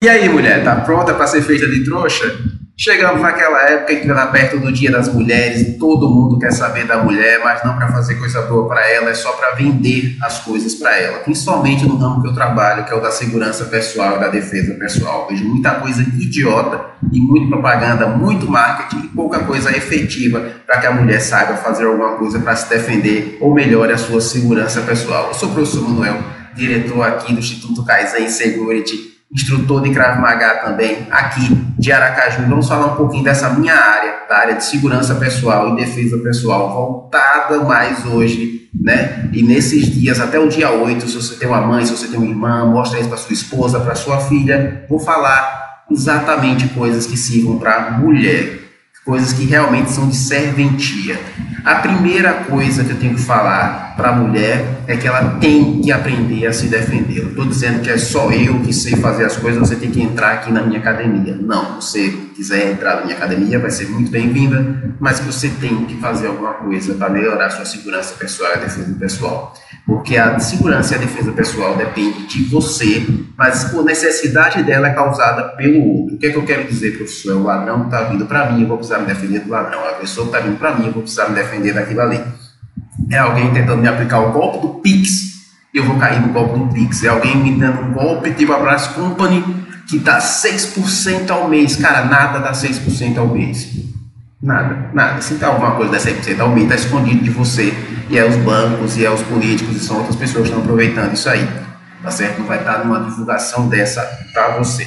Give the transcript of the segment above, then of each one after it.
E aí, mulher, tá pronta para ser feita de trouxa? Chegamos naquela época que tá perto do Dia das Mulheres, todo mundo quer saber da mulher, mas não para fazer coisa boa para ela, é só para vender as coisas para ela. Principalmente no ramo que eu trabalho, que é o da segurança pessoal e da defesa pessoal. Vejo muita coisa idiota e muita propaganda, muito marketing e pouca coisa efetiva para que a mulher saiba fazer alguma coisa para se defender ou melhore a sua segurança pessoal. Eu sou o professor Manuel, diretor aqui do Instituto Kaizen Security instrutor de Krav Maga também, aqui de Aracaju. Vamos falar um pouquinho dessa minha área, da área de segurança pessoal e defesa pessoal, voltada mais hoje, né? E nesses dias, até o dia 8, se você tem uma mãe, se você tem uma irmã, mostra isso para sua esposa, para sua filha. Vou falar exatamente coisas que sirvam para mulher, coisas que realmente são de serventia. A primeira coisa que eu tenho que falar para a mulher é que ela tem que aprender a se defender. Eu estou dizendo que é só eu que sei fazer as coisas, você tem que entrar aqui na minha academia. Não, você quiser entrar na minha academia, vai ser muito bem-vinda, mas você tem que fazer alguma coisa para melhorar a sua segurança pessoal e a defesa pessoal. Porque a segurança e a defesa pessoal depende de você, mas por necessidade dela é causada pelo outro. O que é que eu quero dizer, professor? O ladrão está vindo para mim, eu vou precisar me defender do ladrão. A pessoa está vindo para mim, eu vou precisar me defender daquilo ali. É alguém tentando me aplicar o golpe do Pix, eu vou cair no golpe do Pix. É alguém me dando um golpe tipo a Brás Company, que dá 6% ao mês. Cara, nada dá 6% ao mês. Nada, nada. Se tá alguma coisa dá 6% ao mês, está escondido de você. E é os bancos, e é os políticos, e são outras pessoas que estão aproveitando isso aí. Tá certo? Não vai estar numa divulgação dessa para você.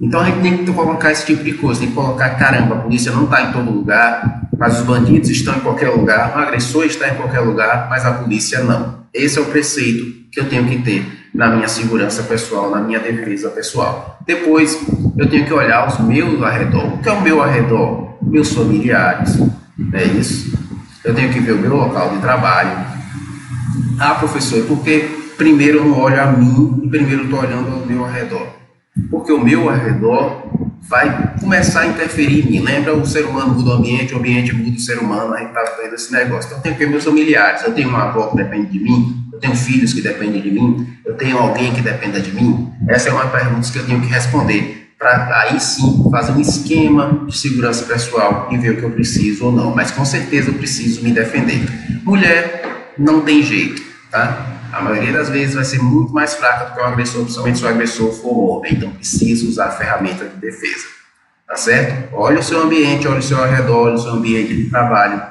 Então a gente tem que colocar esse tipo de coisa, tem que colocar, caramba, a polícia não está em todo lugar, mas os bandidos estão em qualquer lugar, o agressor está em qualquer lugar, mas a polícia não. Esse é o preceito que eu tenho que ter na minha segurança pessoal, na minha defesa pessoal. Depois, eu tenho que olhar os meus arredor. O que é o meu arredor? Meus familiares, é isso. Eu tenho que ver o meu local de trabalho. Ah, professor, porque primeiro eu não olho a mim e primeiro estou olhando ao meu arredor? Porque o meu arredor vai começar a interferir em mim. Lembra, o ser humano muda o ambiente, o ambiente muda o ser humano, a gente está vendo esse negócio. Então, eu tenho que ver meus familiares. Eu tenho uma avó que depende de mim, tenho filhos que dependem de mim, eu tenho alguém que dependa de mim. Essa é uma pergunta que eu tenho que responder para aí sim fazer um esquema de segurança pessoal e ver o que eu preciso ou não. Mas com certeza eu preciso me defender. Mulher não tem jeito, tá? A maioria das vezes vai ser muito mais fraca do que o agressor, principalmente se o agressor for homem. Então precisa usar a ferramenta de defesa. Tá certo? Olha o seu ambiente, olha o seu arredor, olha o seu ambiente de trabalho.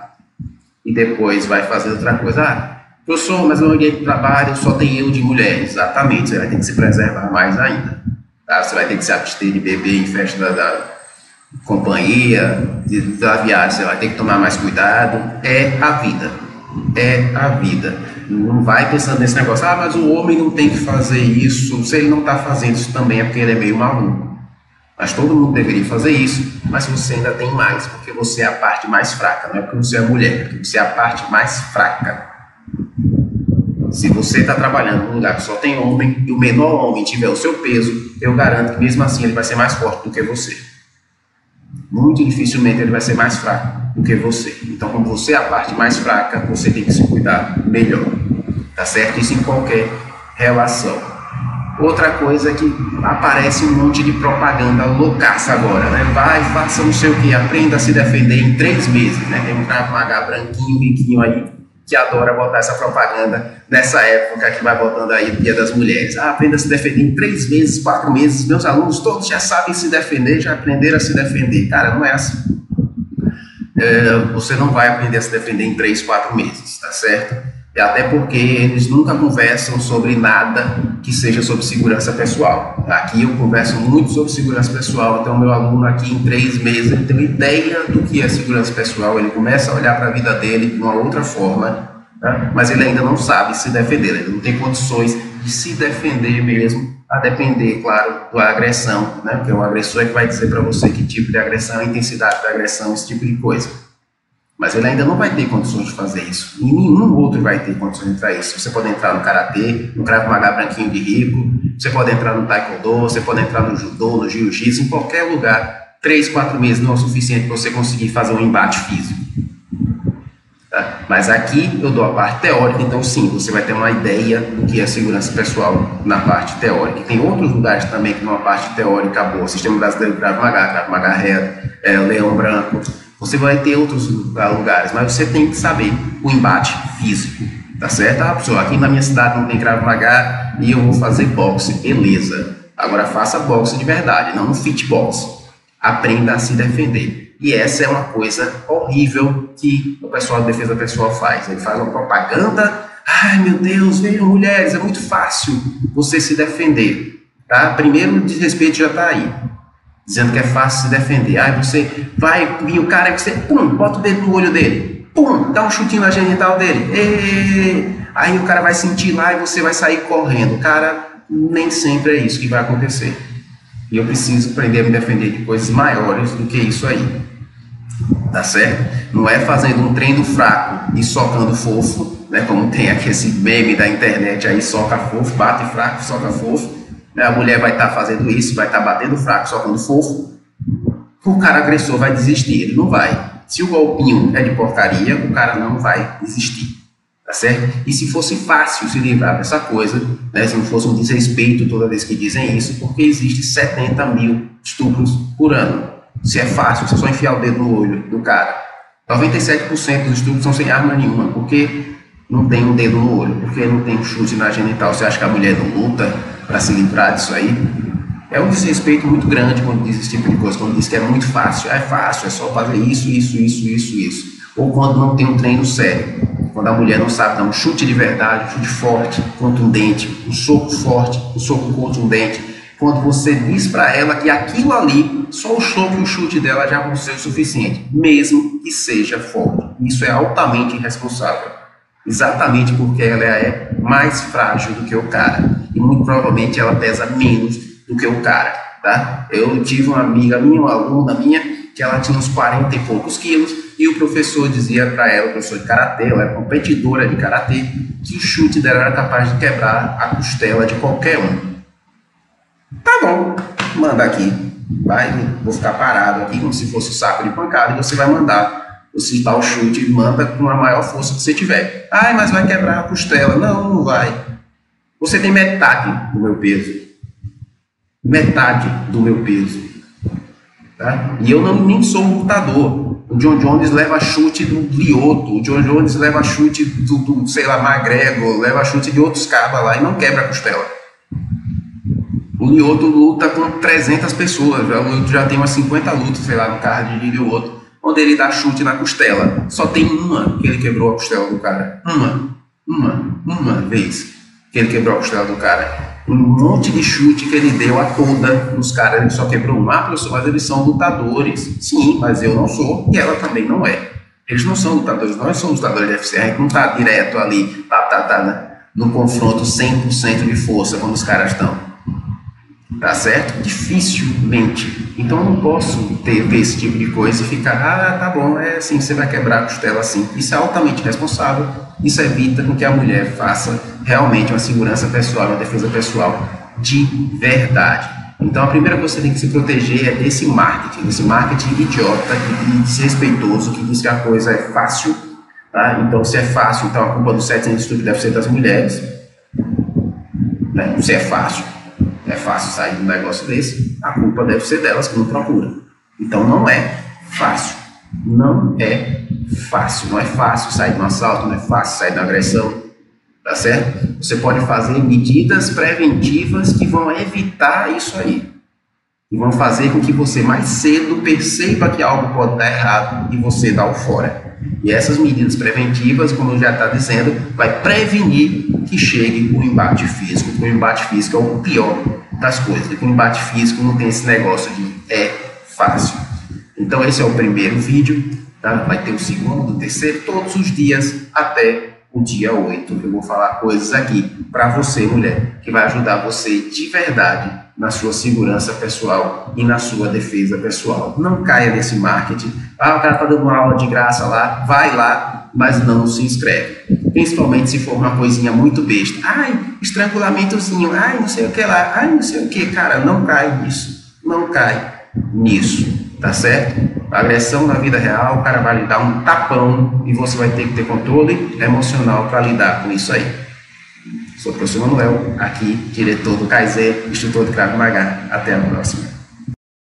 E depois vai fazer outra coisa. Ah, professor, mas no ambiente de trabalho só tem eu de mulher. Exatamente, você vai ter que se preservar mais ainda. Tá? Você vai ter que se abster de beber em festa da, da companhia, de, da viagem, você vai ter que tomar mais cuidado. É a vida. É a vida. Não vai pensando nesse negócio, ah, mas o homem não tem que fazer isso. Se ele não está fazendo isso também é porque ele é meio maluco. Mas todo mundo deveria fazer isso, mas você ainda tem mais, porque você é a parte mais fraca, não é porque você é mulher, é porque você é a parte mais fraca. Se você está trabalhando num lugar que só tem homem e o menor homem tiver o seu peso, eu garanto que mesmo assim ele vai ser mais forte do que você. Muito dificilmente ele vai ser mais fraco do que você. Então, como você é a parte mais fraca, você tem que se cuidar melhor. Tá certo? Isso em qualquer relação. Outra coisa é que aparece um monte de propaganda loucaça agora, né? Vai, faça não sei o que, aprenda a se defender em três meses, né? Tem um cara com H branquinho, biquinho aí, que adora botar essa propaganda nessa época que vai botando aí o Dia das Mulheres. Ah, aprenda a se defender em três meses, quatro meses. Meus alunos todos já sabem se defender, já aprenderam a se defender. Cara, não é assim. É, você não vai aprender a se defender em três, quatro meses, tá certo? Até porque eles nunca conversam sobre nada que seja sobre segurança pessoal. Aqui eu converso muito sobre segurança pessoal, então meu aluno aqui em três meses ele tem uma ideia do que é segurança pessoal, ele começa a olhar para a vida dele de uma outra forma, tá? mas ele ainda não sabe se defender, ele não tem condições de se defender mesmo, a depender, claro, da agressão, né? porque o agressor é que vai dizer para você que tipo de agressão, a intensidade da agressão, esse tipo de coisa. Mas ele ainda não vai ter condições de fazer isso. E nenhum outro vai ter condições de fazer isso. Você pode entrar no karatê, no Krav Maga branquinho de rico, você pode entrar no taekwondo, você pode entrar no judô, no jiu-jitsu, em qualquer lugar. Três, quatro meses não é o suficiente para você conseguir fazer um embate físico. Tá? Mas aqui eu dou a parte teórica, então sim, você vai ter uma ideia do que é segurança pessoal na parte teórica. Tem outros lugares também que uma parte teórica boa, Sistema Brasileiro Krav Maga, Krav Maga Reto, é, Leão Branco, você vai ter outros lugares, mas você tem que saber o embate físico, tá certo? Ah, pessoal, aqui na minha cidade não tem Krav Maga e eu vou fazer boxe, beleza. Agora faça boxe de verdade, não no fitbox. Aprenda a se defender. E essa é uma coisa horrível que o pessoal de defesa pessoal faz. Ele faz uma propaganda. Ai meu Deus, vejam mulheres, é muito fácil você se defender. Tá? Primeiro, o desrespeito já está aí. Dizendo que é fácil se defender. Aí você vai vir o cara e você, pum, bota o dedo no olho dele. Pum, dá um chutinho na genital dele. E... Aí o cara vai sentir lá e você vai sair correndo. Cara, nem sempre é isso que vai acontecer. E eu preciso aprender a me defender de coisas maiores do que isso aí tá certo? Não é fazendo um treino fraco e socando fofo, né? Como tem aqui esse meme da internet aí, soca fofo, bate fraco, soca fofo. A mulher vai estar tá fazendo isso, vai estar tá batendo fraco, socando fofo. O cara agressor vai desistir, ele não vai. Se o golpinho é de porcaria, o cara não vai desistir. Tá certo? E se fosse fácil se livrar dessa coisa, né, se não fosse um desrespeito toda vez que dizem isso, porque existe 70 mil estupros por ano. Se é fácil, você só enfiar o dedo no olho do cara. 97% dos estupros são sem arma nenhuma, porque não tem um dedo no olho, porque não tem um chute na genital. Você acha que a mulher não luta para se livrar disso aí? É um desrespeito muito grande quando diz esse tipo de coisa, quando diz que é muito fácil. Ah, é fácil, é só fazer isso, isso, isso, isso, isso. Ou quando não tem um treino sério. Quando a mulher não sabe dar um chute de verdade, um chute forte, contundente, um soco forte, um soco contundente quando você diz para ela que aquilo ali, só o choque e o chute dela já vão ser o suficiente, mesmo que seja forte. Isso é altamente irresponsável. Exatamente porque ela é mais frágil do que o cara. E muito provavelmente ela pesa menos do que o cara. Tá? Eu tive uma amiga minha, uma aluna minha, que ela tinha uns 40 e poucos quilos, e o professor dizia para ela, o professor de karatê, ela era competidora de karatê, que o chute dela era capaz de quebrar a costela de qualquer um. Tá bom, manda aqui. Vai, vou ficar parado aqui como se fosse um saco de pancada e você vai mandar. Você dá o chute e manda com a maior força que você tiver. Ai, mas vai quebrar a costela. Não, não vai. Você tem metade do meu peso. Metade do meu peso. Tá? E eu não, nem sou um lutador. O John Jones leva chute do Lioto, o John Jones leva chute do, do sei lá, Magrego, leva chute de outros cabas lá e não quebra a costela. O Lioto luta com 300 pessoas, o Lioto já tem umas 50 lutas, sei lá, no card de Lioto, onde ele dá chute na costela. Só tem uma que ele quebrou a costela do cara. Uma, uma, uma vez que ele quebrou a costela do cara. Um monte de chute que ele deu a toda nos caras, ele só quebrou uma, mas eles são lutadores. Sim, mas eu não sou e ela também não é. Eles não são lutadores, nós somos lutadores de FCR, gente não está direto ali, tá, tá, tá, né? no confronto 100% de força como os caras estão tá certo? Dificilmente. Então eu não posso ter, ver esse tipo de coisa e ficar, ah, tá bom, é assim, você vai quebrar a costela assim. Isso é altamente responsável, isso evita com que a mulher faça realmente uma segurança pessoal, uma defesa pessoal de verdade. Então a primeira coisa que você tem que se proteger é desse marketing, desse marketing idiota e desrespeitoso que diz que a coisa é fácil, tá? Então se é fácil, então a culpa do sexo de estupro deve ser das mulheres. Né? Se é fácil, é fácil sair de um negócio desse, a culpa deve ser delas que não procuram. Então não é fácil. Não é fácil. Não é fácil sair de um assalto, não é fácil sair de uma agressão. Tá certo? Você pode fazer medidas preventivas que vão evitar isso aí. E vão fazer com que você mais cedo perceba que algo pode dar errado e você dá o fora. E essas medidas preventivas, como já está dizendo, vai prevenir que chegue o embate físico. O embate físico é o pior das coisas. O embate físico não tem esse negócio de é fácil. Então esse é o primeiro vídeo, tá? vai ter o segundo, o terceiro, todos os dias até o dia 8. Eu vou falar coisas aqui para você, mulher, que vai ajudar você de verdade na sua segurança pessoal e na sua defesa pessoal. Não caia nesse marketing. Ah, o cara está dando uma aula de graça lá, vai lá, mas não se inscreve. Principalmente se for uma coisinha muito besta. Ai, estrangulamentozinho, ai, não sei o que lá, ai, não sei o que. Cara, não cai nisso. Não cai nisso, tá certo? Agressão na vida real, o cara vai lhe dar um tapão e você vai ter que ter controle emocional para lidar com isso aí. Sou o professor Manuel, aqui, diretor do Kaiser, instrutor de Krav Maga. Até a próxima.